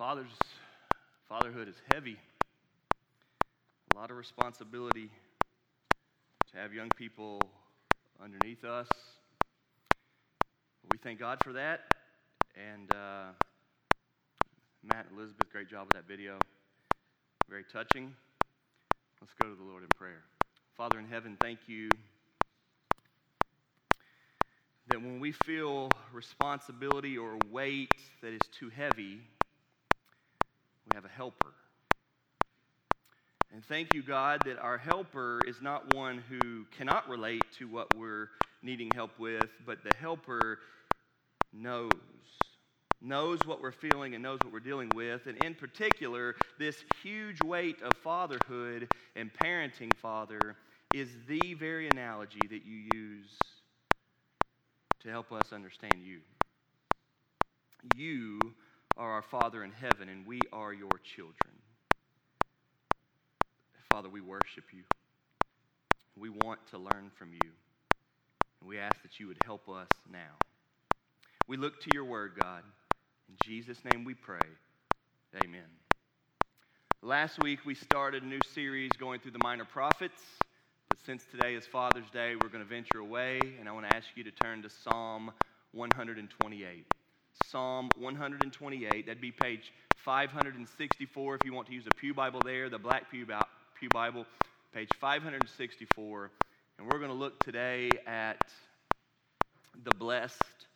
Fathers, fatherhood is heavy. A lot of responsibility to have young people underneath us. We thank God for that. And uh, Matt and Elizabeth, great job with that video. Very touching. Let's go to the Lord in prayer. Father in heaven, thank you that when we feel responsibility or weight that is too heavy, we have a helper. And thank you, God, that our helper is not one who cannot relate to what we're needing help with, but the helper knows. Knows what we're feeling and knows what we're dealing with. And in particular, this huge weight of fatherhood and parenting, Father, is the very analogy that you use to help us understand you. You are our Father in heaven, and we are your children. Father, we worship you. We want to learn from you. And we ask that you would help us now. We look to your word, God. In Jesus' name we pray. Amen. Last week we started a new series going through the minor prophets. But since today is Father's Day, we're going to venture away, and I want to ask you to turn to Psalm 128. Psalm 128, that'd be page 564 if you want to use a Pew Bible there, the Black Pew, Bible, page 564. And we're going to look today at the blessed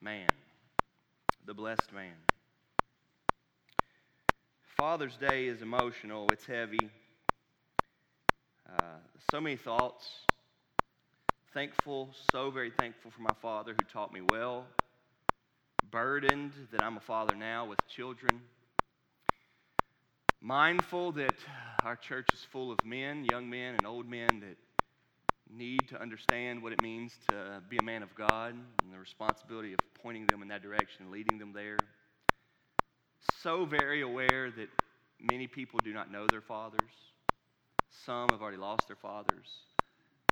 man. The blessed man. Father's Day is emotional, it's heavy. Uh, so many thoughts. Thankful, so very thankful for my father who taught me well. Burdened that I'm a father now with children. Mindful that our church is full of men, young men and old men that need to understand what it means to be a man of God and the responsibility of pointing them in that direction leading them there. So very aware that many people do not know their fathers some have already lost their fathers.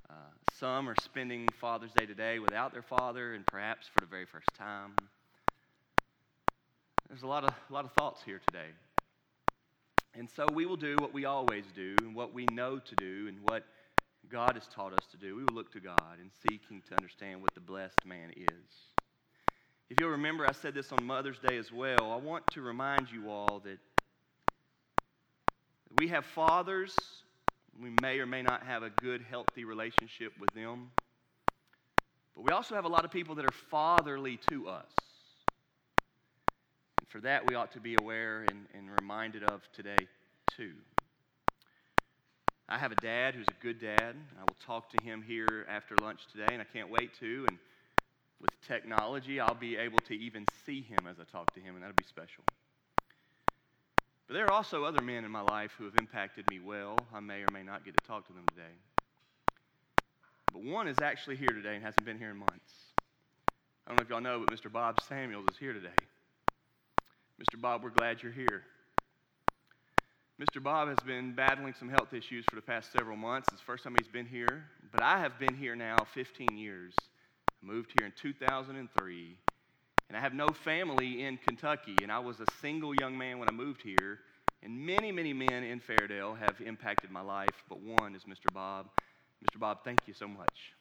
Uh, some are spending Father's Day today without their father and perhaps for the very first time. There's a lot of, a lot of thoughts here today. And so we will do what we always do and what we know to do and what God has taught us to do. We will look to God in seeking to understand what the blessed man is. If you'll remember, I said this on Mother's Day as well. I want to remind you all that we have fathers we may or may not have a good, healthy relationship with them. But we also have a lot of people that are fatherly to us. For that, we ought to be aware and, and reminded of today, too. I have a dad who's a good dad. I will talk to him here after lunch today, and I can't wait to. And with technology, I'll be able to even see him as I talk to him, and that'll be special. But there are also other men in my life who have impacted me well. I may or may not get to talk to them today. But one is actually here today and hasn't been here in months. I don't know if y'all know, but Mr. Bob Samuels is here today. Mr. Bob, we're glad you're here. Mr. Bob has been battling some health issues for the past several months. It's the first time he's been here. But I have been here now 15 years. I moved here in 2003. And I have no family in Kentucky, and I was a single young man when I moved here. And many, many men in Fairdale have impacted my life, but one is Mr. Bob. Mr. Bob, thank you so much.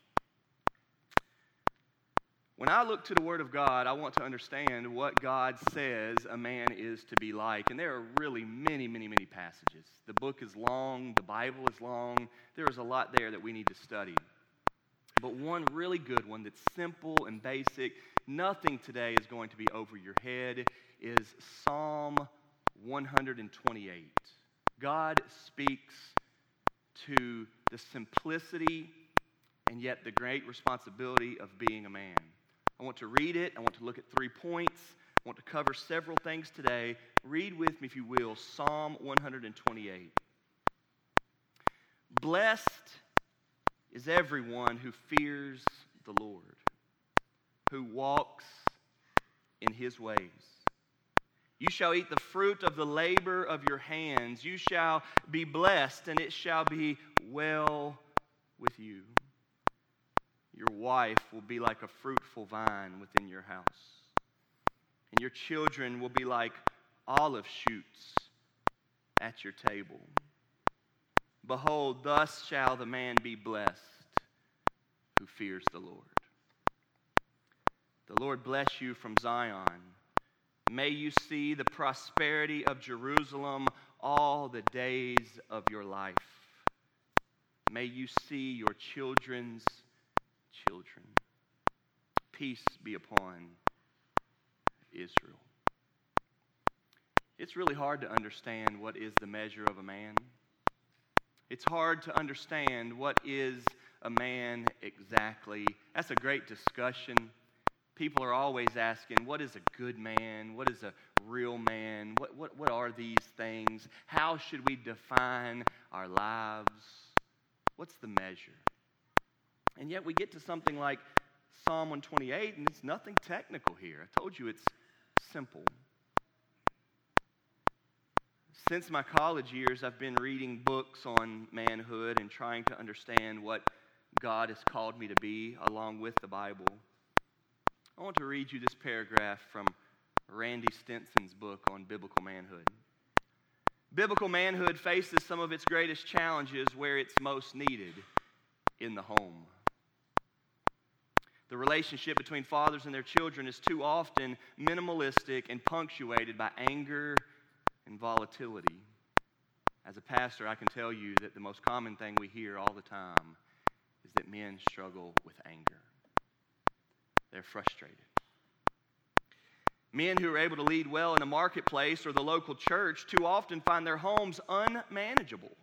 When I look to the Word of God, I want to understand what God says a man is to be like. And there are really many, many, many passages. The book is long, the Bible is long. There is a lot there that we need to study. But one really good one that's simple and basic nothing today is going to be over your head, is Psalm 128. God speaks to the simplicity and yet the great responsibility of being a man. I want to read it. I want to look at three points. I want to cover several things today. Read with me, if you will, Psalm 128. Blessed is everyone who fears the Lord who walks in his ways. You shall eat the fruit of the labor of your hands. You shall be blessed, and it shall be well with you. Your wife will be like a fruitful vine within your house, and your children will be like olive shoots at your table. Behold, thus shall the man be blessed who fears the Lord. The Lord bless you from Zion. May you see the prosperity of Jerusalem all the days of your life. May you see your children's children. Peace be upon Israel. It's really hard to understand what is the measure of a man. It's hard to understand what is a man exactly. That's a great discussion. People are always asking, what is a good man? What is a real man? What, what, what are these things? How should we define our lives? What's the measure? And yet we get to something like Psalm 128, and it's nothing technical here. I told you it's simple. Since my college years, I've been reading books on manhood and trying to understand what God has called me to be along with the Bible. I want to read you this paragraph from Randy Stinson's book on biblical manhood. Biblical manhood faces some of its greatest challenges where it's most needed in the home. The relationship between fathers and their children is too often minimalistic and punctuated by anger and volatility. As a pastor, I can tell you that the most common thing we hear all the time is that men struggle with anger. They're frustrated. Men who are able to lead well in the marketplace or the local church too often find their homes unmanageable.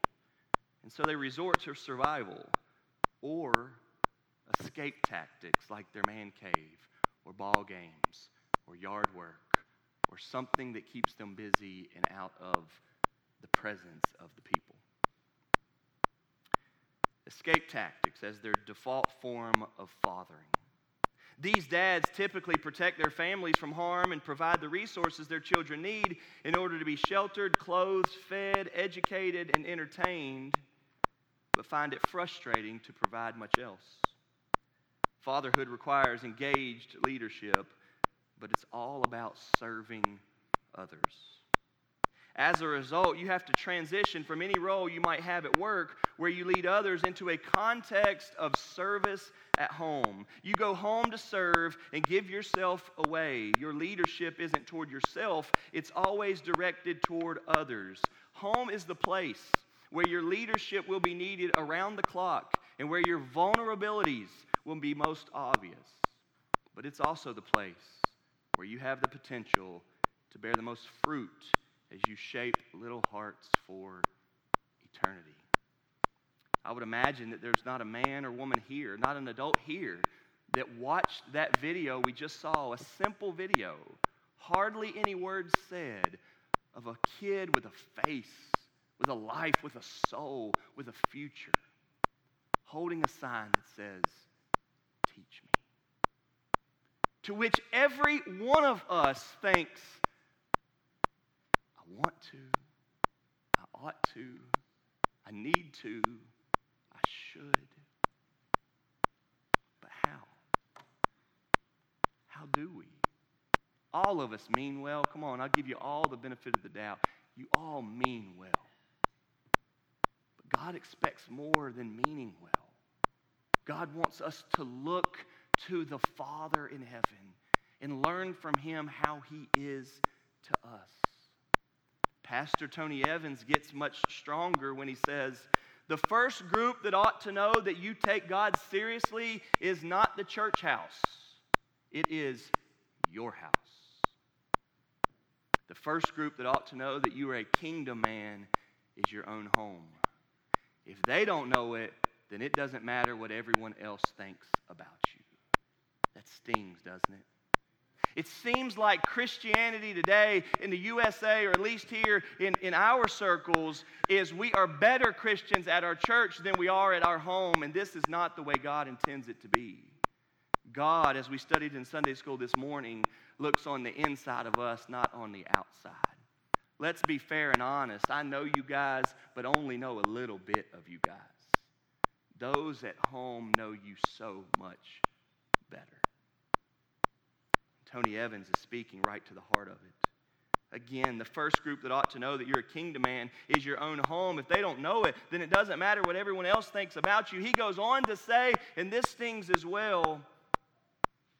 And so they resort to survival or escape tactics like their man cave or ball games or yard work or something that keeps them busy and out of the presence of the people. Escape tactics as their default form of fathering. These dads typically protect their families from harm and provide the resources their children need in order to be sheltered, clothed, fed, educated, and entertained, but find it frustrating to provide much else. Fatherhood requires engaged leadership, but it's all about serving others. As a result, you have to transition from any role you might have at work where you lead others into a context of service at home. You go home to serve and give yourself away. Your leadership isn't toward yourself, it's always directed toward others. Home is the place where your leadership will be needed around the clock and where your vulnerabilities will be most obvious. But it's also the place where you have the potential to bear the most fruit as you shape little hearts for eternity. I would imagine that there's not a man or woman here, not an adult here, that watched that video we just saw, a simple video, hardly any words said, of a kid with a face, with a life, with a soul, with a future, holding a sign that says, Teach me. To which every one of us thinks, I want to, I ought to, I need to, I should. But how? How do we? All of us mean well. Come on, I'll give you all the benefit of the doubt. You all mean well. But God expects more than meaning well. God wants us to look to the Father in heaven and learn from Him how He is to us. Pastor Tony Evans gets much stronger when he says, the first group that ought to know that you take God seriously is not the church house, it is your house. The first group that ought to know that you are a kingdom man is your own home. If they don't know it, then it doesn't matter what everyone else thinks about you. That stings, doesn't it? It seems like Christianity today in the USA, or at least here in, in our circles, is we are better Christians at our church than we are at our home, and this is not the way God intends it to be. God, as we studied in Sunday school this morning, looks on the inside of us, not on the outside. Let's be fair and honest. I know you guys, but only know a little bit of you guys. Those at home know you so much better. Tony Evans is speaking right to the heart of it. Again, the first group that ought to know that you're a kingdom man is your own home. If they don't know it, then it doesn't matter what everyone else thinks about you. He goes on to say, and this stings as well,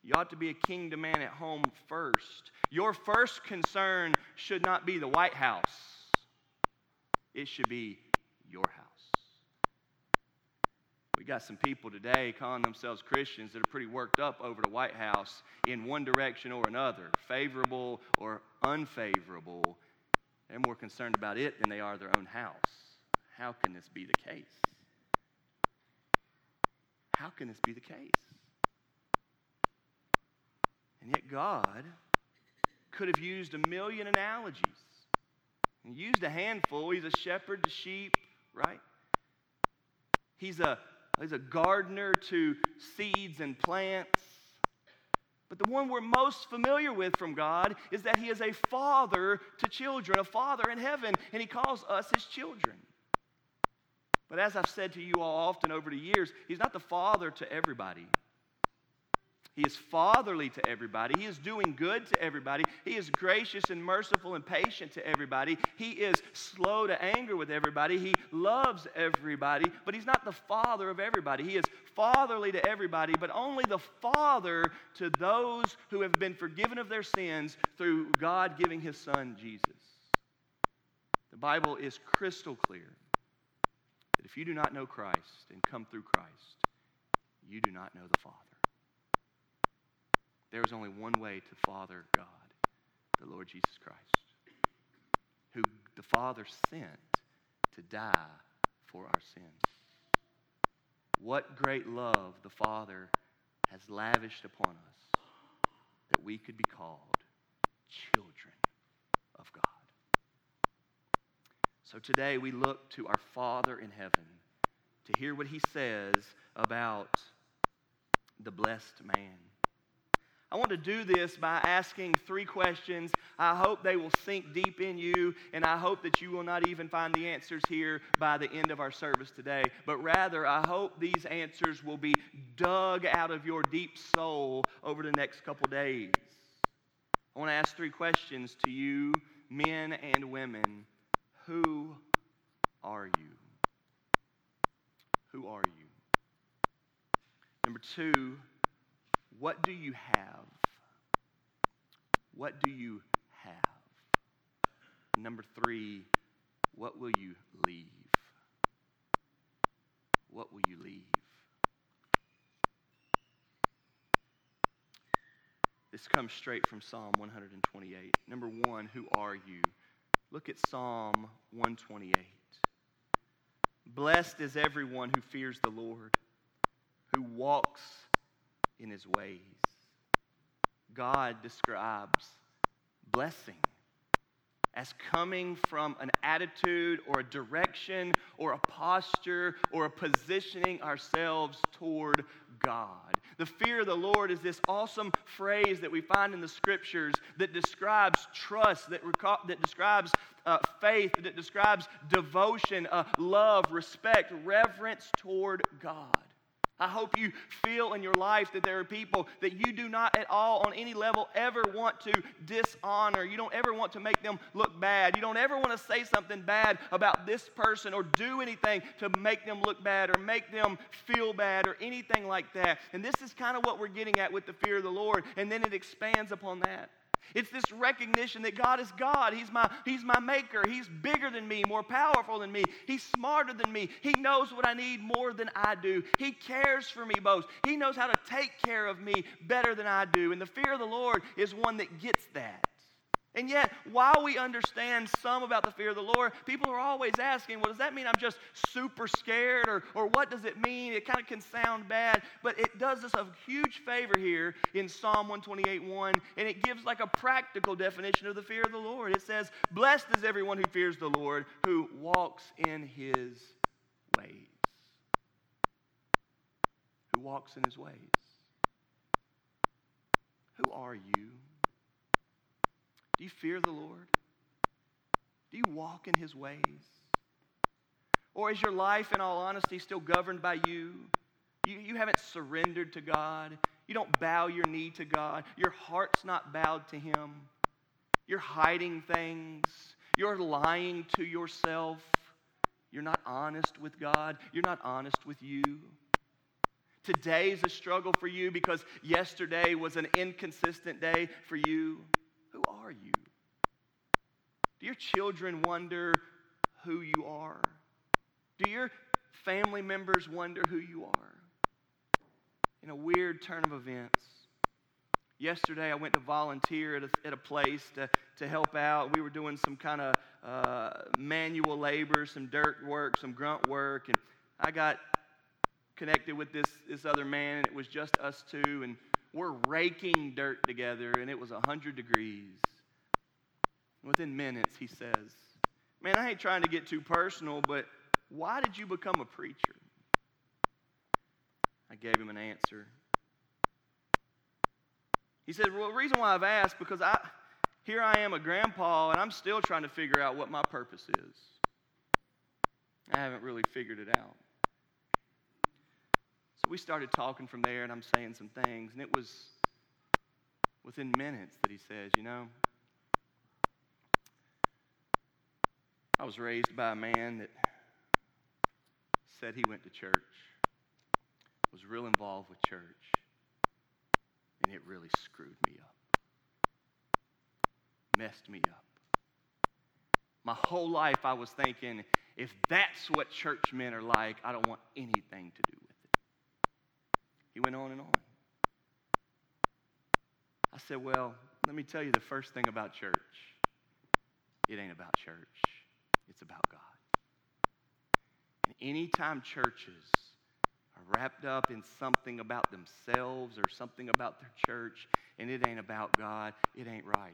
you ought to be a kingdom man at home first. Your first concern should not be the White House, it should be your house. We got some people today calling themselves Christians that are pretty worked up over the White House in one direction or another, favorable or unfavorable. They're more concerned about it than they are their own house. How can this be the case? How can this be the case? And yet, God could have used a million analogies. He used a handful. He's a shepherd to sheep, right? He's a He's a gardener to seeds and plants. But the one we're most familiar with from God is that He is a father to children, a father in heaven, and He calls us His children. But as I've said to you all often over the years, He's not the father to everybody. He is fatherly to everybody. He is doing good to everybody. He is gracious and merciful and patient to everybody. He is slow to anger with everybody. He loves everybody, but he's not the father of everybody. He is fatherly to everybody, but only the father to those who have been forgiven of their sins through God giving his son Jesus. The Bible is crystal clear that if you do not know Christ and come through Christ, you do not know the Father. There is only one way to Father God, the Lord Jesus Christ, who the Father sent to die for our sins. What great love the Father has lavished upon us that we could be called children of God. So today we look to our Father in heaven to hear what he says about the blessed man. I want to do this by asking three questions. I hope they will sink deep in you, and I hope that you will not even find the answers here by the end of our service today. But rather, I hope these answers will be dug out of your deep soul over the next couple days. I want to ask three questions to you, men and women. Who are you? Who are you? Number two, what do you have? What do you have? Number three, what will you leave? What will you leave? This comes straight from Psalm 128. Number one, who are you? Look at Psalm 128. Blessed is everyone who fears the Lord, who walks in his ways. God describes blessing as coming from an attitude or a direction or a posture or a positioning ourselves toward God. The fear of the Lord is this awesome phrase that we find in the scriptures that describes trust, that, reca- that describes uh, faith, that describes devotion, uh, love, respect, reverence toward God. I hope you feel in your life that there are people that you do not at all, on any level, ever want to dishonor. You don't ever want to make them look bad. You don't ever want to say something bad about this person or do anything to make them look bad or make them feel bad or anything like that. And this is kind of what we're getting at with the fear of the Lord. And then it expands upon that. It's this recognition that God is God. He's my, he's my maker. He's bigger than me, more powerful than me. He's smarter than me. He knows what I need more than I do. He cares for me most. He knows how to take care of me better than I do. And the fear of the Lord is one that gets that. And yet, while we understand some about the fear of the Lord, people are always asking, well, does that mean I'm just super scared? Or, or what does it mean? It kind of can sound bad, but it does us a huge favor here in Psalm 128 1, and it gives like a practical definition of the fear of the Lord. It says, Blessed is everyone who fears the Lord, who walks in his ways. Who walks in his ways. Who are you? Do you fear the Lord? Do you walk in his ways? Or is your life, in all honesty, still governed by you? You, you haven't surrendered to God. You don't bow your knee to God. Your heart's not bowed to him. You're hiding things. You're lying to yourself. You're not honest with God. You're not honest with you. Today's a struggle for you because yesterday was an inconsistent day for you. Are you? Do your children wonder who you are? Do your family members wonder who you are? In a weird turn of events, yesterday I went to volunteer at a, at a place to, to help out. We were doing some kind of uh, manual labor, some dirt work, some grunt work, and I got connected with this, this other man, and it was just us two, and we're raking dirt together, and it was 100 degrees. Within minutes, he says, Man, I ain't trying to get too personal, but why did you become a preacher? I gave him an answer. He said, Well, the reason why I've asked, because I, here I am a grandpa, and I'm still trying to figure out what my purpose is. I haven't really figured it out. So we started talking from there, and I'm saying some things, and it was within minutes that he says, You know, I was raised by a man that said he went to church, was real involved with church, and it really screwed me up, messed me up. My whole life I was thinking, if that's what church men are like, I don't want anything to do with it. He went on and on. I said, Well, let me tell you the first thing about church. It ain't about church, it's about God. And anytime churches are wrapped up in something about themselves or something about their church and it ain't about God, it ain't right.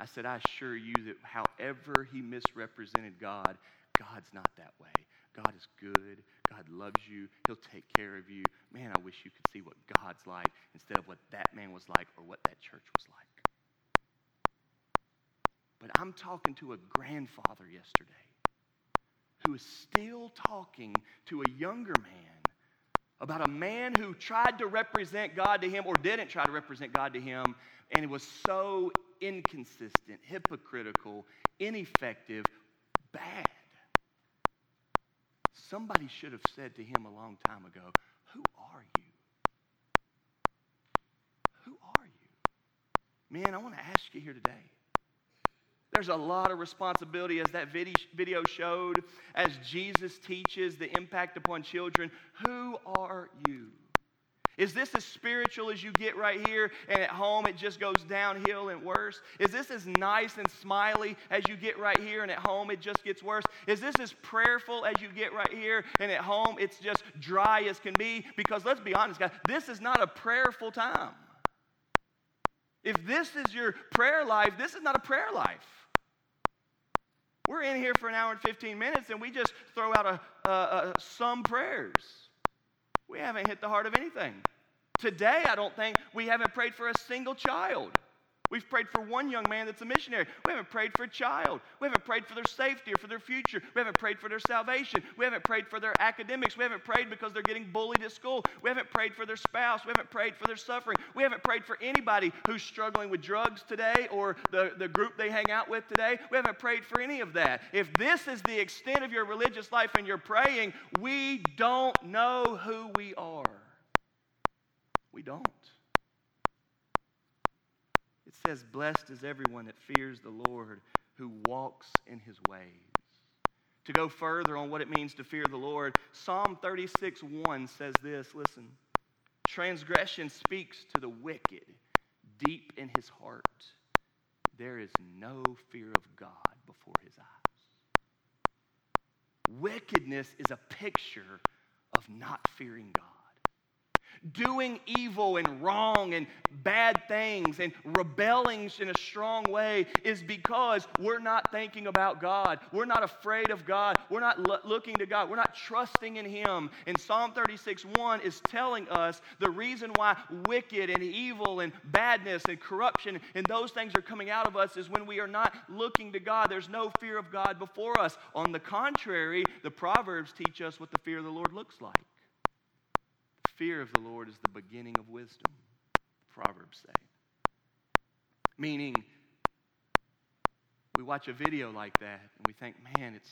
I said, I assure you that however he misrepresented God, God's not that way. God is good. God loves you. He'll take care of you. Man, I wish you could see what God's like instead of what that man was like or what that church was like. But I'm talking to a grandfather yesterday who is still talking to a younger man about a man who tried to represent God to him or didn't try to represent God to him, and it was so inconsistent, hypocritical, ineffective, bad. Somebody should have said to him a long time ago, Who are you? Who are you? Man, I want to ask you here today there's a lot of responsibility, as that video showed, as Jesus teaches the impact upon children. Who are you? Is this as spiritual as you get right here, and at home it just goes downhill and worse? Is this as nice and smiley as you get right here, and at home it just gets worse? Is this as prayerful as you get right here, and at home it's just dry as can be? Because let's be honest, guys, this is not a prayerful time. If this is your prayer life, this is not a prayer life. We're in here for an hour and 15 minutes and we just throw out a, a, a, some prayers. We haven't hit the heart of anything. Today, I don't think we haven't prayed for a single child. We've prayed for one young man that's a missionary. We haven't prayed for a child. We haven't prayed for their safety or for their future. We haven't prayed for their salvation. We haven't prayed for their academics. We haven't prayed because they're getting bullied at school. We haven't prayed for their spouse. We haven't prayed for their suffering. We haven't prayed for anybody who's struggling with drugs today or the, the group they hang out with today. We haven't prayed for any of that. If this is the extent of your religious life and you're praying, we don't know who we are. We don't says, Blessed is everyone that fears the Lord, who walks in his ways. To go further on what it means to fear the Lord, Psalm 36 1 says this listen, transgression speaks to the wicked deep in his heart. There is no fear of God before his eyes. Wickedness is a picture of not fearing God doing evil and wrong and bad things and rebelling in a strong way is because we're not thinking about God. We're not afraid of God. We're not lo- looking to God. We're not trusting in Him. And Psalm 36 1 is telling us the reason why wicked and evil and badness and corruption and those things are coming out of us is when we are not looking to God. There's no fear of God before us. On the contrary, the Proverbs teach us what the fear of the Lord looks like fear of the Lord is the beginning of wisdom, Proverbs say. Meaning, we watch a video like that and we think, man, it's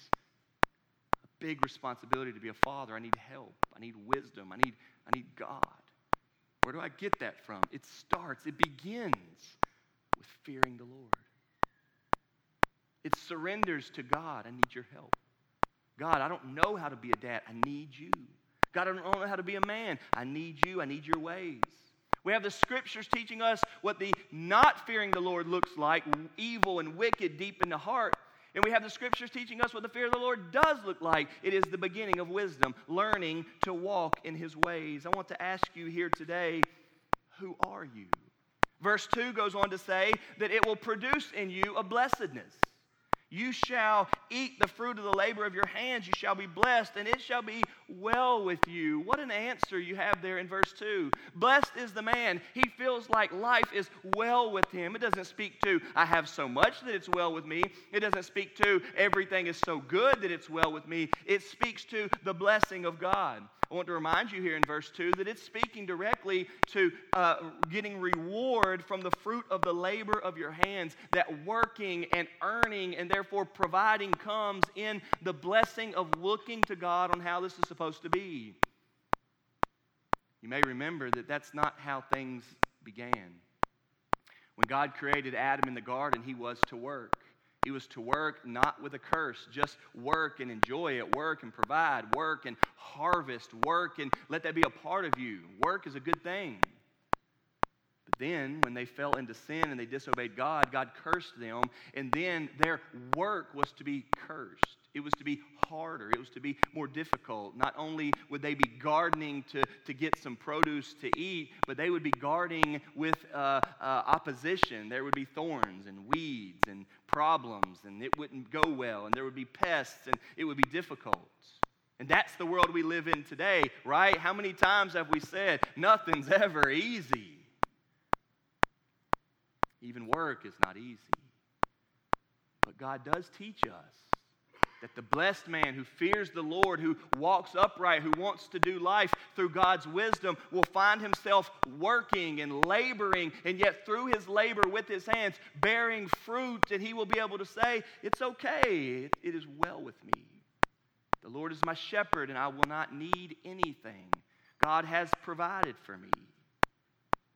a big responsibility to be a father. I need help. I need wisdom. I need, I need God. Where do I get that from? It starts, it begins with fearing the Lord. It surrenders to God. I need your help. God, I don't know how to be a dad. I need you. God, I don't know how to be a man. I need you. I need your ways. We have the scriptures teaching us what the not fearing the Lord looks like evil and wicked deep in the heart. And we have the scriptures teaching us what the fear of the Lord does look like. It is the beginning of wisdom, learning to walk in his ways. I want to ask you here today who are you? Verse 2 goes on to say that it will produce in you a blessedness. You shall eat the fruit of the labor of your hands. You shall be blessed, and it shall be well with you. What an answer you have there in verse 2. Blessed is the man. He feels like life is well with him. It doesn't speak to, I have so much that it's well with me. It doesn't speak to, everything is so good that it's well with me. It speaks to the blessing of God. I want to remind you here in verse 2 that it's speaking directly to uh, getting reward from the fruit of the labor of your hands, that working and earning and therefore providing comes in the blessing of looking to God on how this is supposed to be. You may remember that that's not how things began. When God created Adam in the garden, he was to work. He was to work not with a curse, just work and enjoy it, work and provide, work and harvest, work and let that be a part of you. Work is a good thing. But then, when they fell into sin and they disobeyed God, God cursed them, and then their work was to be cursed. It was to be harder. It was to be more difficult. Not only would they be gardening to, to get some produce to eat, but they would be gardening with uh, uh, opposition. There would be thorns and weeds and problems, and it wouldn't go well, and there would be pests, and it would be difficult. And that's the world we live in today, right? How many times have we said, nothing's ever easy? Even work is not easy. But God does teach us that the blessed man who fears the Lord, who walks upright, who wants to do life through God's wisdom, will find himself working and laboring, and yet through his labor with his hands, bearing fruit, and he will be able to say, It's okay, it, it is well with me. The Lord is my shepherd, and I will not need anything. God has provided for me.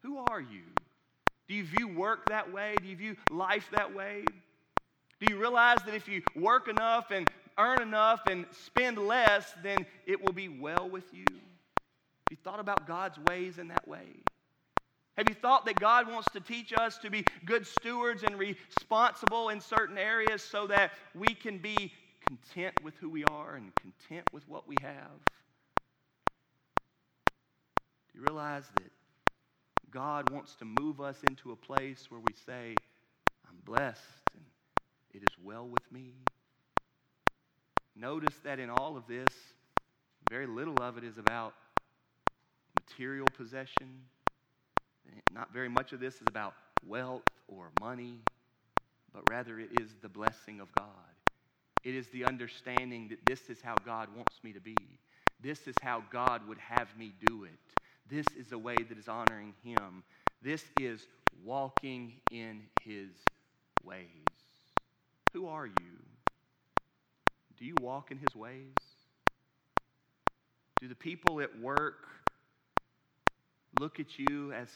Who are you? Do you view work that way? Do you view life that way? Do you realize that if you work enough and earn enough and spend less, then it will be well with you? Have you thought about God's ways in that way? Have you thought that God wants to teach us to be good stewards and responsible in certain areas so that we can be content with who we are and content with what we have? Do you realize that God wants to move us into a place where we say, I'm blessed and it is well with me. Notice that in all of this, very little of it is about material possession. Not very much of this is about wealth or money, but rather it is the blessing of God. It is the understanding that this is how God wants me to be. This is how God would have me do it. This is a way that is honoring Him. This is walking in His ways. Who are you? Do you walk in His ways? Do the people at work look at you as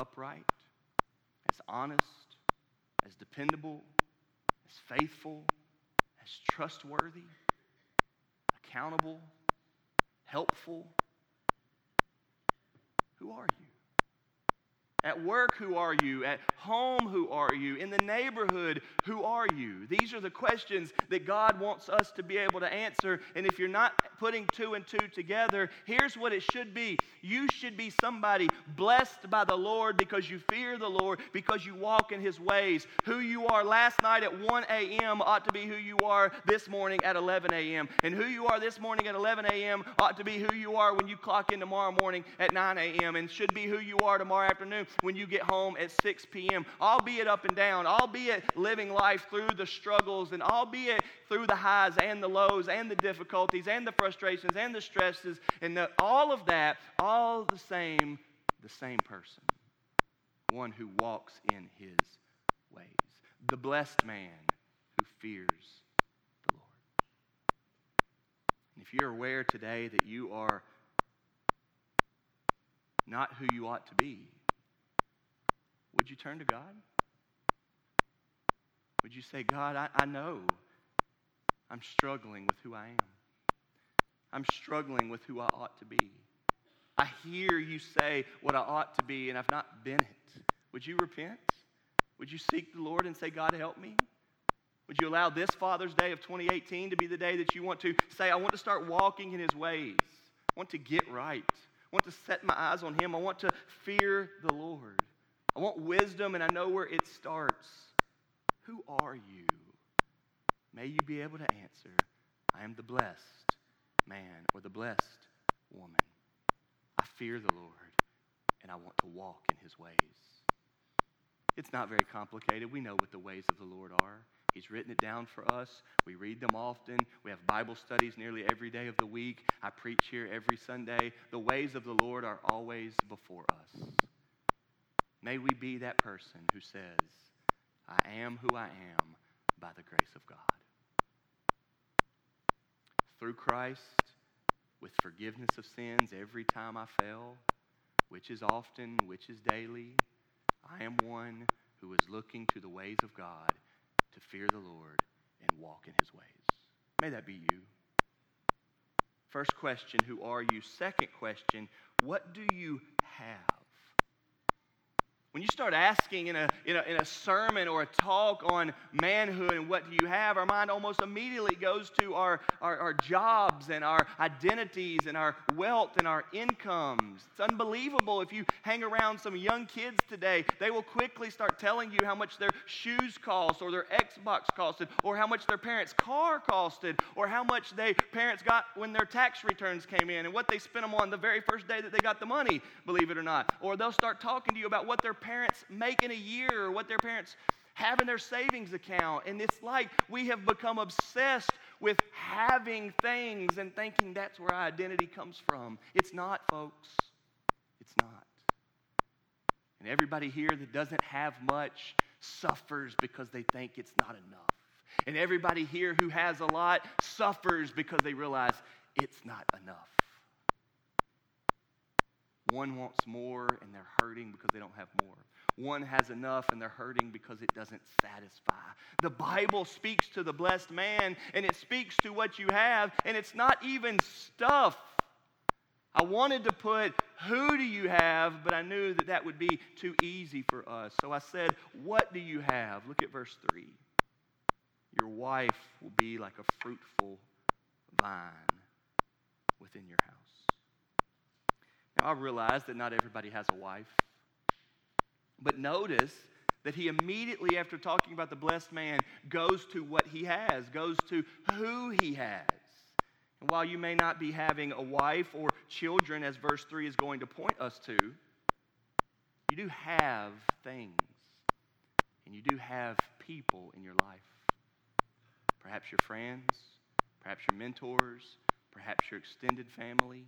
upright, as honest, as dependable, as faithful, as trustworthy, accountable, helpful? Who are you? At work, who are you? At home, who are you? In the neighborhood, who are you? These are the questions that God wants us to be able to answer. And if you're not putting two and two together, here's what it should be you should be somebody blessed by the Lord because you fear the Lord, because you walk in his ways. Who you are last night at 1 a.m. ought to be who you are this morning at 11 a.m. And who you are this morning at 11 a.m. ought to be who you are when you clock in tomorrow morning at 9 a.m. and should be who you are tomorrow afternoon when you get home at 6 p.m. Albeit up and down, albeit living life through the struggles, and albeit through the highs and the lows and the difficulties and the frustrations and the stresses and the, all of that, all the same, the same person. One who walks in his ways. The blessed man who fears the Lord. And if you're aware today that you are not who you ought to be, would you turn to God? Would you say, God, I, I know I'm struggling with who I am. I'm struggling with who I ought to be. I hear you say what I ought to be, and I've not been it. Would you repent? Would you seek the Lord and say, God, help me? Would you allow this Father's Day of 2018 to be the day that you want to say, I want to start walking in His ways? I want to get right. I want to set my eyes on Him. I want to fear the Lord. I want wisdom, and I know where it starts. Who are you? May you be able to answer, I am the blessed man or the blessed woman. I fear the Lord, and I want to walk in his ways. It's not very complicated. We know what the ways of the Lord are. He's written it down for us. We read them often. We have Bible studies nearly every day of the week. I preach here every Sunday. The ways of the Lord are always before us. May we be that person who says, I am who I am by the grace of God. Through Christ, with forgiveness of sins every time I fail, which is often, which is daily, I am one who is looking to the ways of God to fear the Lord and walk in his ways. May that be you. First question, who are you? Second question, what do you have? When you start asking in a, in, a, in a sermon or a talk on manhood and what do you have, our mind almost immediately goes to our, our, our jobs and our identities and our wealth and our incomes. It's unbelievable if you hang around some young kids today, they will quickly start telling you how much their shoes cost or their Xbox costed or how much their parents' car costed or how much they parents got when their tax returns came in and what they spent them on the very first day that they got the money, believe it or not. Or they'll start talking to you about what their parents make in a year or what their parents have in their savings account. And it's like we have become obsessed with having things and thinking that's where our identity comes from. It's not, folks. It's not. And everybody here that doesn't have much suffers because they think it's not enough. And everybody here who has a lot suffers because they realize it's not enough. One wants more and they're hurting because they don't have more. One has enough and they're hurting because it doesn't satisfy. The Bible speaks to the blessed man and it speaks to what you have, and it's not even stuff. I wanted to put who do you have, but I knew that that would be too easy for us. So I said, What do you have? Look at verse 3. Your wife will be like a fruitful vine within your house. Now, I realize that not everybody has a wife. But notice that he immediately, after talking about the blessed man, goes to what he has, goes to who he has. And while you may not be having a wife or children, as verse 3 is going to point us to, you do have things. And you do have people in your life. Perhaps your friends, perhaps your mentors, perhaps your extended family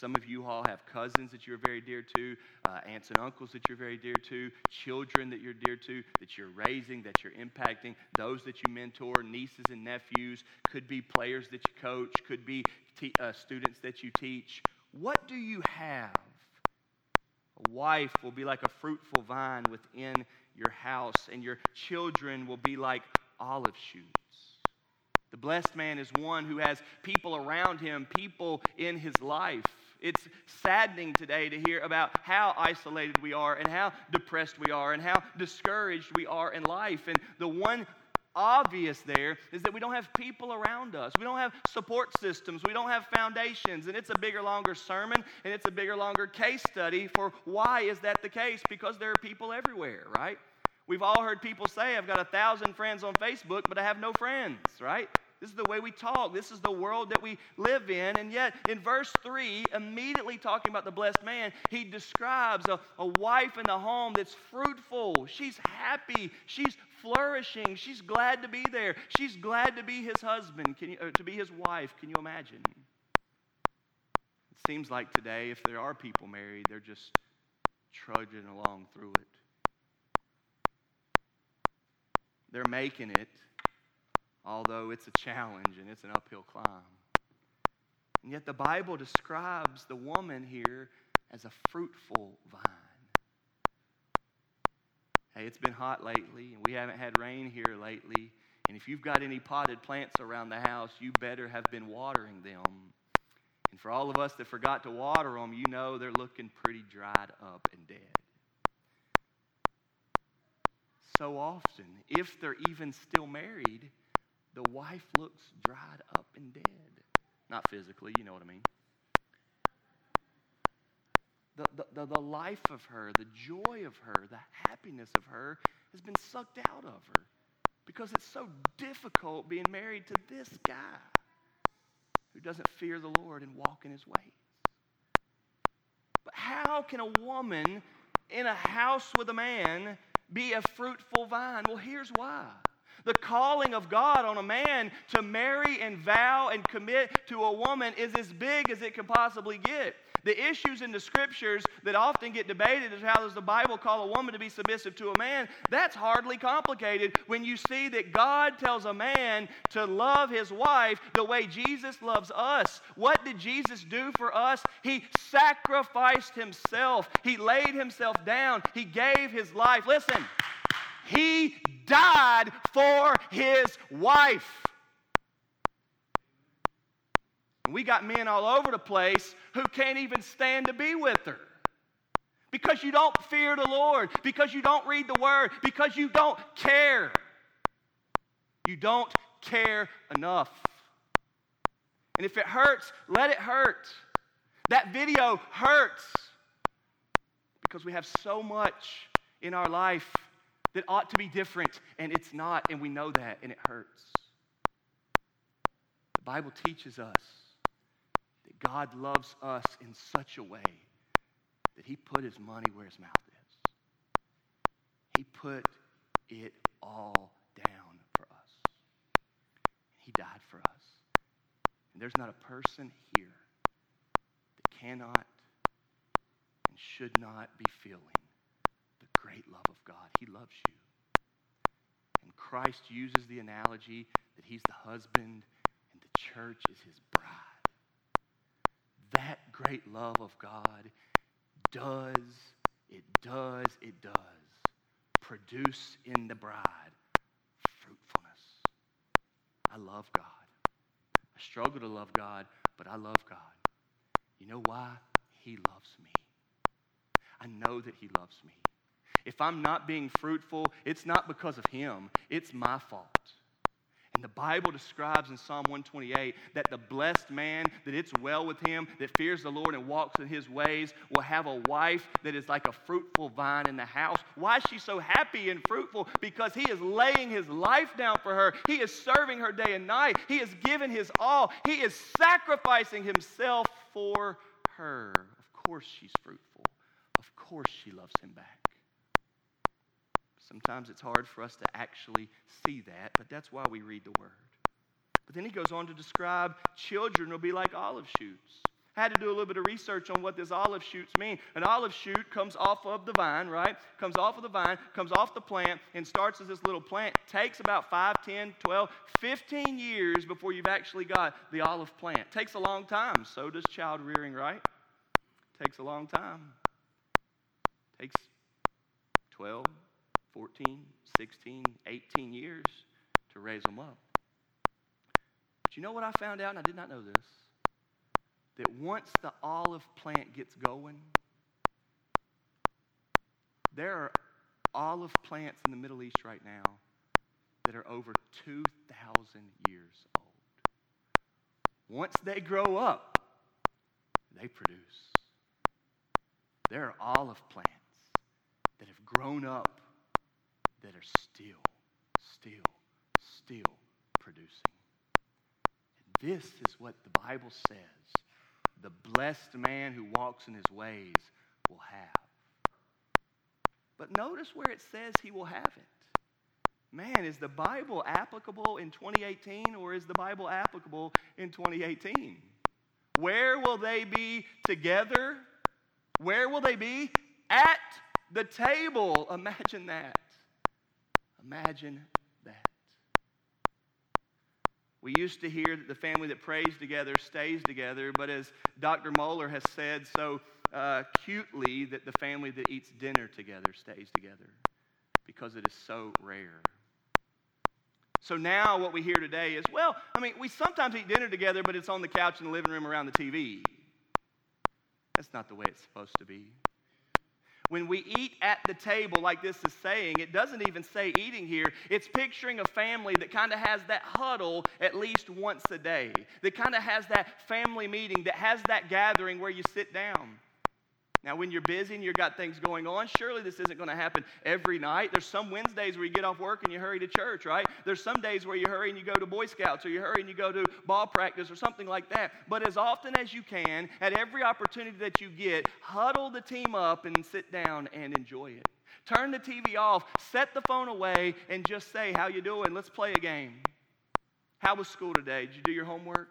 some of you all have cousins that you're very dear to, uh, aunts and uncles that you're very dear to, children that you're dear to, that you're raising, that you're impacting, those that you mentor, nieces and nephews, could be players that you coach, could be uh, students that you teach. What do you have? A wife will be like a fruitful vine within your house, and your children will be like olive shoots. The blessed man is one who has people around him, people in his life. It's saddening today to hear about how isolated we are and how depressed we are and how discouraged we are in life. And the one obvious there is that we don't have people around us. We don't have support systems. We don't have foundations. And it's a bigger, longer sermon and it's a bigger, longer case study for why is that the case? Because there are people everywhere, right? We've all heard people say, I've got a thousand friends on Facebook, but I have no friends, right? This is the way we talk. This is the world that we live in. And yet, in verse 3, immediately talking about the blessed man, he describes a, a wife in the home that's fruitful. She's happy. She's flourishing. She's glad to be there. She's glad to be his husband, Can you, to be his wife. Can you imagine? It seems like today, if there are people married, they're just trudging along through it. They're making it although it's a challenge and it's an uphill climb. And yet the Bible describes the woman here as a fruitful vine. Hey, it's been hot lately, and we haven't had rain here lately. And if you've got any potted plants around the house, you better have been watering them. And for all of us that forgot to water them, you know they're looking pretty dried up and dead. So often, if they're even still married, the wife looks dried up and dead. Not physically, you know what I mean. The, the, the, the life of her, the joy of her, the happiness of her has been sucked out of her because it's so difficult being married to this guy who doesn't fear the Lord and walk in his ways. But how can a woman in a house with a man be a fruitful vine? Well, here's why. The calling of God on a man to marry and vow and commit to a woman is as big as it can possibly get. The issues in the scriptures that often get debated is how does the Bible call a woman to be submissive to a man? That's hardly complicated when you see that God tells a man to love his wife the way Jesus loves us. What did Jesus do for us? He sacrificed himself, he laid himself down, he gave his life. Listen, he died for his wife. We got men all over the place who can't even stand to be with her. Because you don't fear the Lord, because you don't read the Word, because you don't care. You don't care enough. And if it hurts, let it hurt. That video hurts because we have so much in our life that ought to be different, and it's not, and we know that, and it hurts. The Bible teaches us that God loves us in such a way that He put His money where His mouth is. He put it all down for us. He died for us. And there's not a person here that cannot and should not be feeling great love of God. He loves you. And Christ uses the analogy that He's the husband and the church is His bride that great love of God does, it does, it does produce in the bride fruitfulness. I love God. I struggle to love God, but I love God. You know why? He loves me. I know that He loves me. If I'm not being fruitful, it's not because of Him, it's my fault. And the Bible describes in Psalm 128 that the blessed man, that it's well with him, that fears the Lord and walks in his ways, will have a wife that is like a fruitful vine in the house. Why is she so happy and fruitful? Because he is laying his life down for her. He is serving her day and night. He is giving his all. He is sacrificing himself for her. Of course, she's fruitful. Of course, she loves him back. Sometimes it's hard for us to actually see that, but that's why we read the Word. But then he goes on to describe children will be like olive shoots. I had to do a little bit of research on what this olive shoots mean. An olive shoot comes off of the vine, right? Comes off of the vine, comes off the plant, and starts as this little plant. Takes about 5, 10, 12, 15 years before you've actually got the olive plant. Takes a long time. So does child rearing, right? Takes a long time. Takes 12, 14, 16, 18 years to raise them up. But you know what I found out, and I did not know this? That once the olive plant gets going, there are olive plants in the Middle East right now that are over 2,000 years old. Once they grow up, they produce. There are olive plants that have grown up that are still, still, still producing. This is what the Bible says the blessed man who walks in his ways will have. But notice where it says he will have it. Man, is the Bible applicable in 2018 or is the Bible applicable in 2018? Where will they be together? Where will they be? At the table. Imagine that. Imagine that. We used to hear that the family that prays together stays together, but as Dr. Mohler has said so uh, cutely, that the family that eats dinner together stays together because it is so rare. So now what we hear today is well, I mean, we sometimes eat dinner together, but it's on the couch in the living room around the TV. That's not the way it's supposed to be. When we eat at the table, like this is saying, it doesn't even say eating here. It's picturing a family that kind of has that huddle at least once a day, that kind of has that family meeting, that has that gathering where you sit down. Now, when you're busy and you've got things going on, surely this isn't going to happen every night. There's some Wednesdays where you get off work and you hurry to church, right? There's some days where you hurry and you go to Boy Scouts or you hurry and you go to ball practice or something like that. But as often as you can, at every opportunity that you get, huddle the team up and sit down and enjoy it. Turn the TV off, set the phone away, and just say, How you doing? Let's play a game. How was school today? Did you do your homework?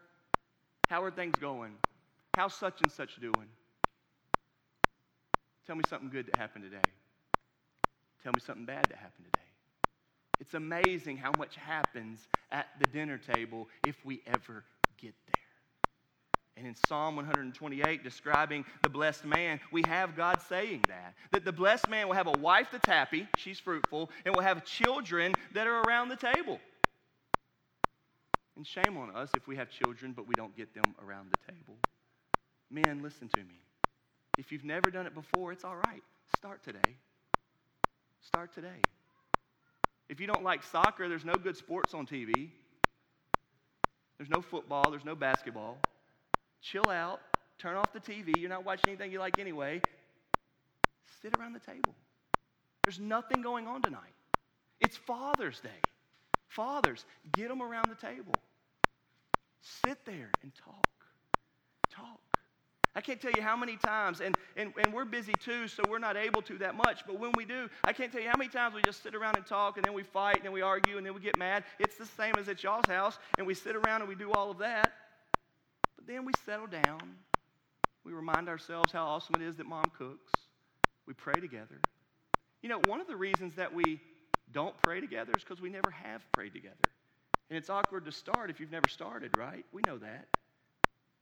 How are things going? How's such and such doing? Tell me something good that happened today. Tell me something bad that happened today. It's amazing how much happens at the dinner table if we ever get there. And in Psalm 128, describing the blessed man, we have God saying that. That the blessed man will have a wife that's happy, she's fruitful, and will have children that are around the table. And shame on us if we have children, but we don't get them around the table. Men, listen to me. If you've never done it before, it's all right. Start today. Start today. If you don't like soccer, there's no good sports on TV. There's no football, there's no basketball. Chill out, turn off the TV. You're not watching anything you like anyway. Sit around the table. There's nothing going on tonight. It's Father's Day. Fathers, get them around the table. Sit there and talk. I can't tell you how many times, and, and, and we're busy too, so we're not able to that much. But when we do, I can't tell you how many times we just sit around and talk, and then we fight, and then we argue, and then we get mad. It's the same as at y'all's house, and we sit around and we do all of that. But then we settle down. We remind ourselves how awesome it is that mom cooks. We pray together. You know, one of the reasons that we don't pray together is because we never have prayed together. And it's awkward to start if you've never started, right? We know that.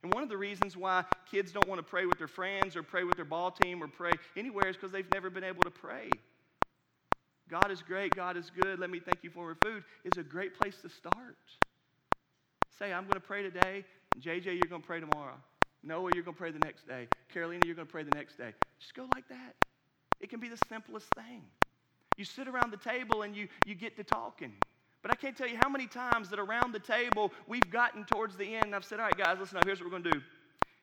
And one of the reasons why kids don't want to pray with their friends or pray with their ball team or pray anywhere is because they've never been able to pray. God is great, God is good, let me thank you for food is a great place to start. Say, I'm going to pray today. JJ, you're going to pray tomorrow. Noah, you're going to pray the next day. Carolina, you're going to pray the next day. Just go like that. It can be the simplest thing. You sit around the table and you, you get to talking. But I can't tell you how many times that around the table we've gotten towards the end and I've said, all right, guys, listen up. Here's what we're going to do.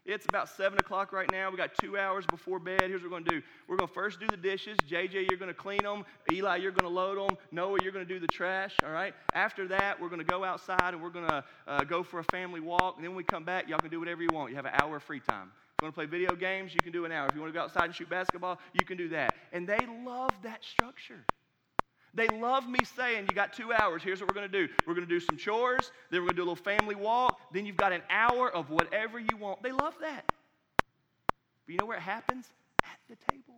It's about 7 o'clock right now. We got two hours before bed. Here's what we're going to do. We're going to first do the dishes. JJ, you're going to clean them. Eli, you're going to load them. Noah, you're going to do the trash. All right? After that, we're going to go outside and we're going to uh, go for a family walk. And then when we come back, y'all can do whatever you want. You have an hour of free time. If you want to play video games, you can do an hour. If you want to go outside and shoot basketball, you can do that. And they love that structure. They love me saying, You got two hours. Here's what we're going to do we're going to do some chores, then we're going to do a little family walk, then you've got an hour of whatever you want. They love that. But you know where it happens? At the table.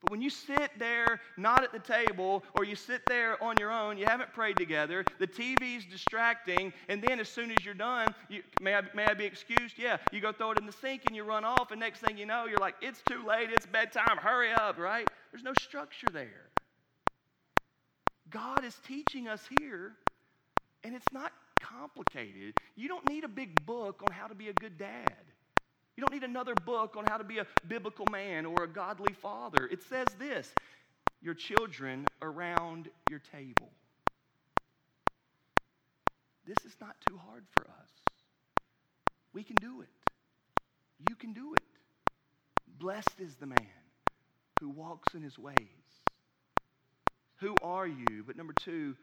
But when you sit there not at the table, or you sit there on your own, you haven't prayed together, the TV's distracting, and then as soon as you're done, you, may, I, may I be excused? Yeah, you go throw it in the sink and you run off, and next thing you know, you're like, it's too late, it's bedtime, hurry up, right? There's no structure there. God is teaching us here, and it's not complicated. You don't need a big book on how to be a good dad. You don't need another book on how to be a biblical man or a godly father. It says this your children around your table. This is not too hard for us. We can do it. You can do it. Blessed is the man who walks in his ways. Who are you? But number two,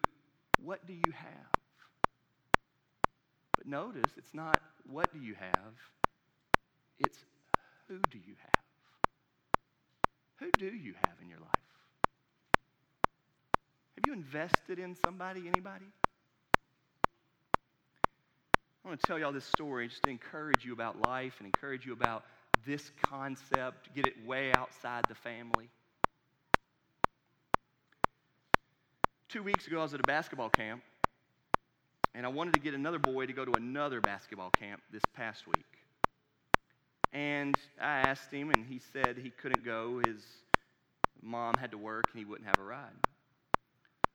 what do you have? But notice it's not what do you have, it's who do you have? Who do you have in your life? Have you invested in somebody, anybody? I want to tell y'all this story just to encourage you about life and encourage you about this concept, get it way outside the family. Two weeks ago, I was at a basketball camp. And I wanted to get another boy to go to another basketball camp this past week. And I asked him, and he said he couldn't go. His mom had to work, and he wouldn't have a ride.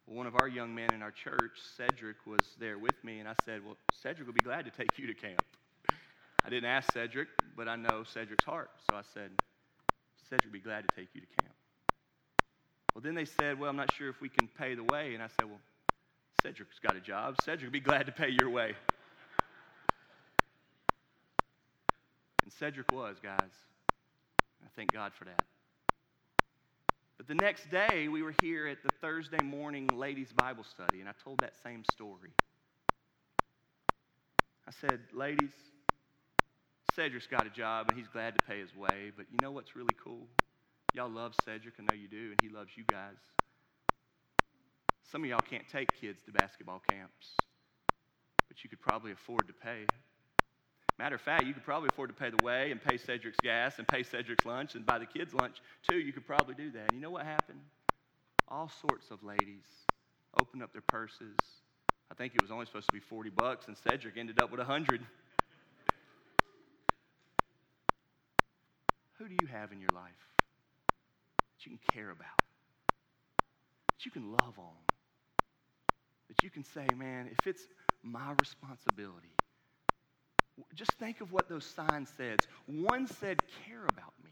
One of our young men in our church, Cedric, was there with me, and I said, Well, Cedric will be glad to take you to camp. I didn't ask Cedric, but I know Cedric's heart. So I said, Cedric will be glad to take you to camp. Well, then they said, Well, I'm not sure if we can pay the way. And I said, Well, Cedric's got a job. Cedric would be glad to pay your way. And Cedric was, guys. I thank God for that. But the next day, we were here at the Thursday morning ladies' Bible study, and I told that same story. I said, Ladies, Cedric's got a job and he's glad to pay his way, but you know what's really cool? Y'all love Cedric, I know you do, and he loves you guys. Some of y'all can't take kids to basketball camps, but you could probably afford to pay. Matter of fact, you could probably afford to pay the way and pay Cedric's gas and pay Cedric's lunch and buy the kids' lunch too. You could probably do that. And you know what happened? All sorts of ladies opened up their purses. I think it was only supposed to be 40 bucks, and Cedric ended up with 100. Who do you have in your life that you can care about, that you can love on, that you can say, man, if it's my responsibility, just think of what those signs said. One said, care about me.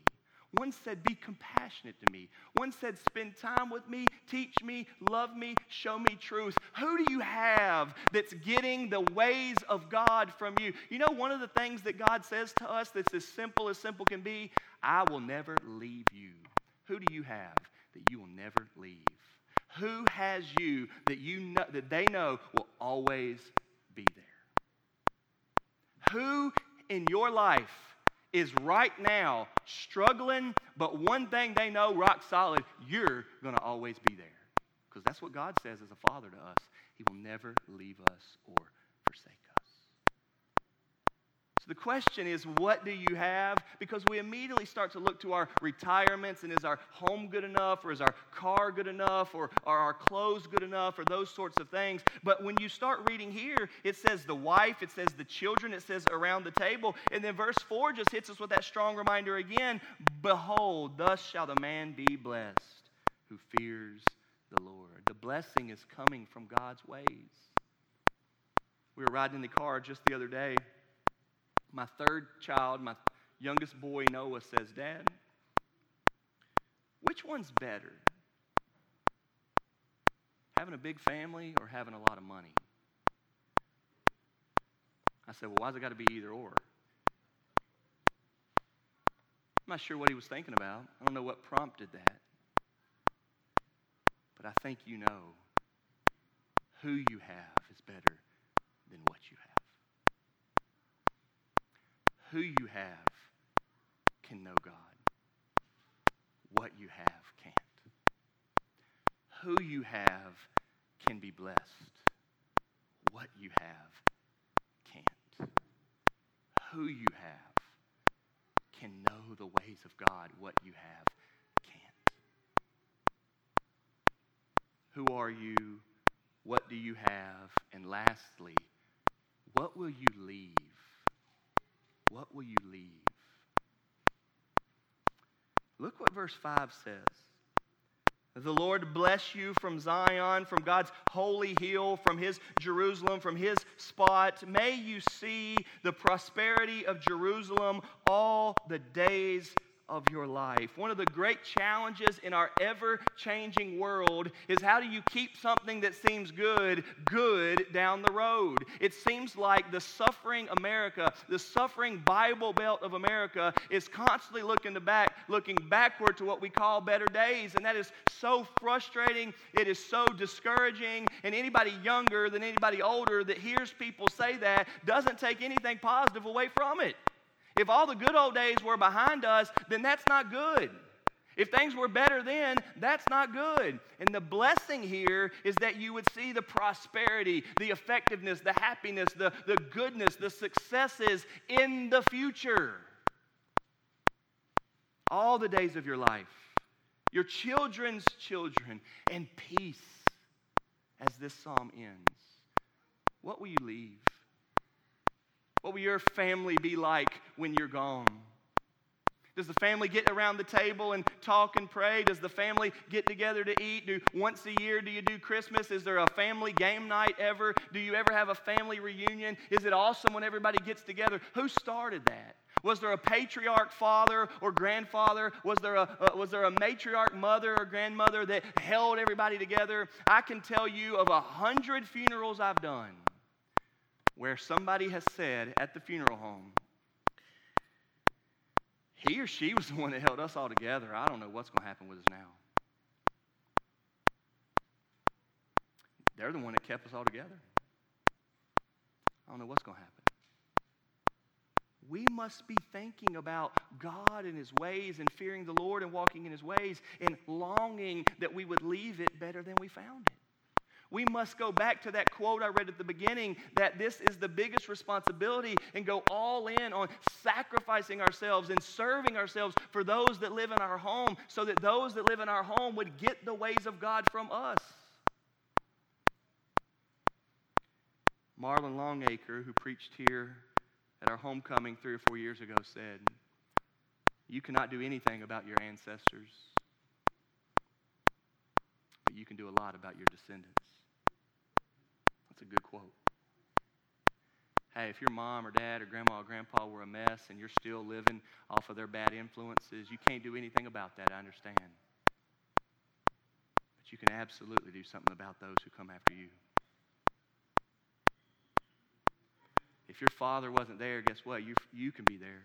One said, be compassionate to me. One said, spend time with me, teach me, love me, show me truth. Who do you have that's getting the ways of God from you? You know, one of the things that God says to us that's as simple as simple can be I will never leave you. Who do you have that you will never leave? Who has you that you know that they know will always be there? Who in your life is right now struggling, but one thing they know rock solid, you're going to always be there. Because that's what God says as a father to us. He will never leave us or forsake us. So the question is, what do you have? Because we immediately start to look to our retirements and is our home good enough or is our car good enough or are our clothes good enough or those sorts of things. But when you start reading here, it says the wife, it says the children, it says around the table. And then verse 4 just hits us with that strong reminder again Behold, thus shall the man be blessed who fears the Lord. The blessing is coming from God's ways. We were riding in the car just the other day my third child, my youngest boy, Noah, says, Dad, which one's better? Having a big family or having a lot of money? I said, Well, why's it got to be either or? I'm not sure what he was thinking about. I don't know what prompted that. But I think you know who you have is better than what you have who you have can know God. What you have can't. Who you have can be blessed. What you have can't. Who you have can know the ways of God. What you have can't. Who are you? What do you have? And lastly, what will you leave? What will you leave? Look what verse 5 says. The Lord bless you from Zion, from God's holy hill, from his Jerusalem, from his spot. May you see the prosperity of Jerusalem all the days of your life. One of the great challenges in our ever changing world is how do you keep something that seems good, good down the road? It seems like the suffering America, the suffering Bible Belt of America, is constantly looking to back, looking backward to what we call better days. And that is so frustrating. It is so discouraging. And anybody younger than anybody older that hears people say that doesn't take anything positive away from it. If all the good old days were behind us, then that's not good. If things were better then, that's not good. And the blessing here is that you would see the prosperity, the effectiveness, the happiness, the, the goodness, the successes in the future. All the days of your life, your children's children, and peace as this psalm ends. what will you leave? What will your family be like when you're gone? Does the family get around the table and talk and pray? Does the family get together to eat? Do once a year do you do Christmas? Is there a family game night ever? Do you ever have a family reunion? Is it awesome when everybody gets together? Who started that? Was there a patriarch father or grandfather? Was there a, uh, was there a matriarch mother or grandmother that held everybody together? I can tell you of a hundred funerals I've done where somebody has said at the funeral home, he or she was the one that held us all together. I don't know what's going to happen with us now. They're the one that kept us all together. I don't know what's going to happen. We must be thinking about God and His ways and fearing the Lord and walking in His ways and longing that we would leave it better than we found it. We must go back to that quote I read at the beginning that this is the biggest responsibility and go all in on sacrificing ourselves and serving ourselves for those that live in our home so that those that live in our home would get the ways of God from us. Marlon Longacre, who preached here at our homecoming three or four years ago, said, You cannot do anything about your ancestors, but you can do a lot about your descendants. That's a good quote. Hey, if your mom or dad or grandma or grandpa were a mess and you're still living off of their bad influences, you can't do anything about that, I understand. But you can absolutely do something about those who come after you. If your father wasn't there, guess what? You, you can be there.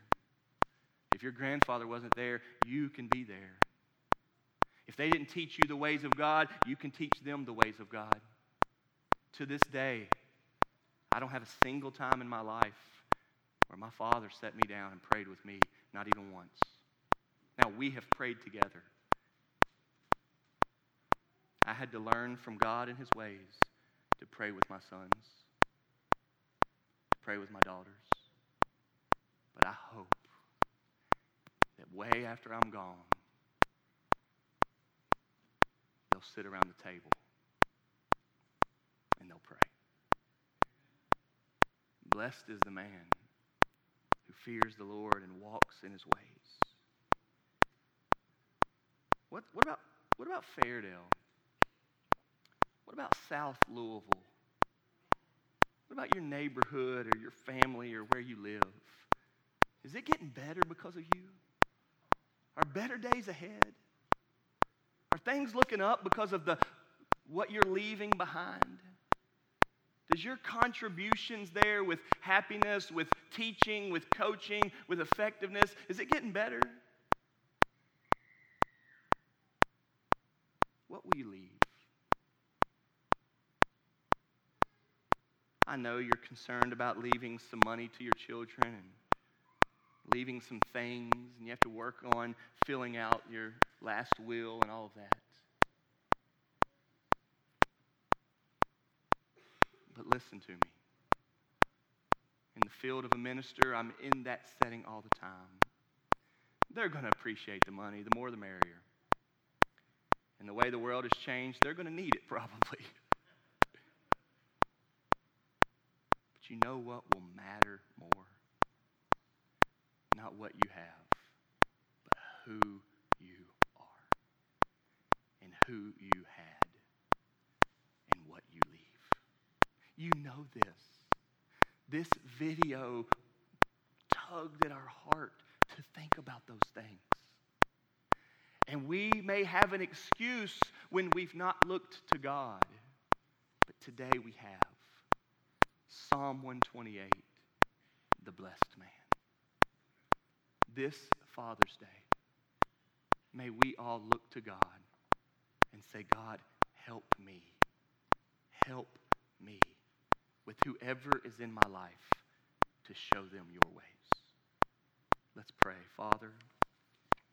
If your grandfather wasn't there, you can be there. If they didn't teach you the ways of God, you can teach them the ways of God to this day, I don't have a single time in my life where my father set me down and prayed with me, not even once. Now, we have prayed together. I had to learn from God and His ways to pray with my sons, pray with my daughters. But I hope that way after I'm gone, they'll sit around the table they'll pray. Blessed is the man who fears the Lord and walks in his ways. What, what, about, what about Fairdale? What about South Louisville? What about your neighborhood or your family or where you live? Is it getting better because of you? Are better days ahead? Are things looking up because of the what you're leaving behind? Does your contributions there with happiness, with teaching, with coaching, with effectiveness, is it getting better? What will you leave? I know you're concerned about leaving some money to your children and leaving some things, and you have to work on filling out your last will and all of that. But listen to me. In the field of a minister, I'm in that setting all the time. They're going to appreciate the money. The more, the merrier. And the way the world has changed, they're going to need it probably. but you know what will matter more? Not what you have, but who you are and who you had and what you leave. You know this. This video tugged at our heart to think about those things. And we may have an excuse when we've not looked to God, but today we have. Psalm 128, the blessed man. This Father's Day, may we all look to God and say, God, help me. Help me with whoever is in my life to show them your ways. Let's pray. Father,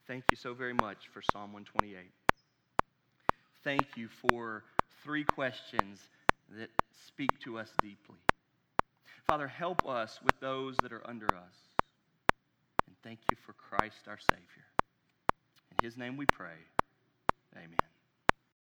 thank you so very much for Psalm 128. Thank you for three questions that speak to us deeply. Father, help us with those that are under us. And thank you for Christ our Savior. In his name we pray. Amen.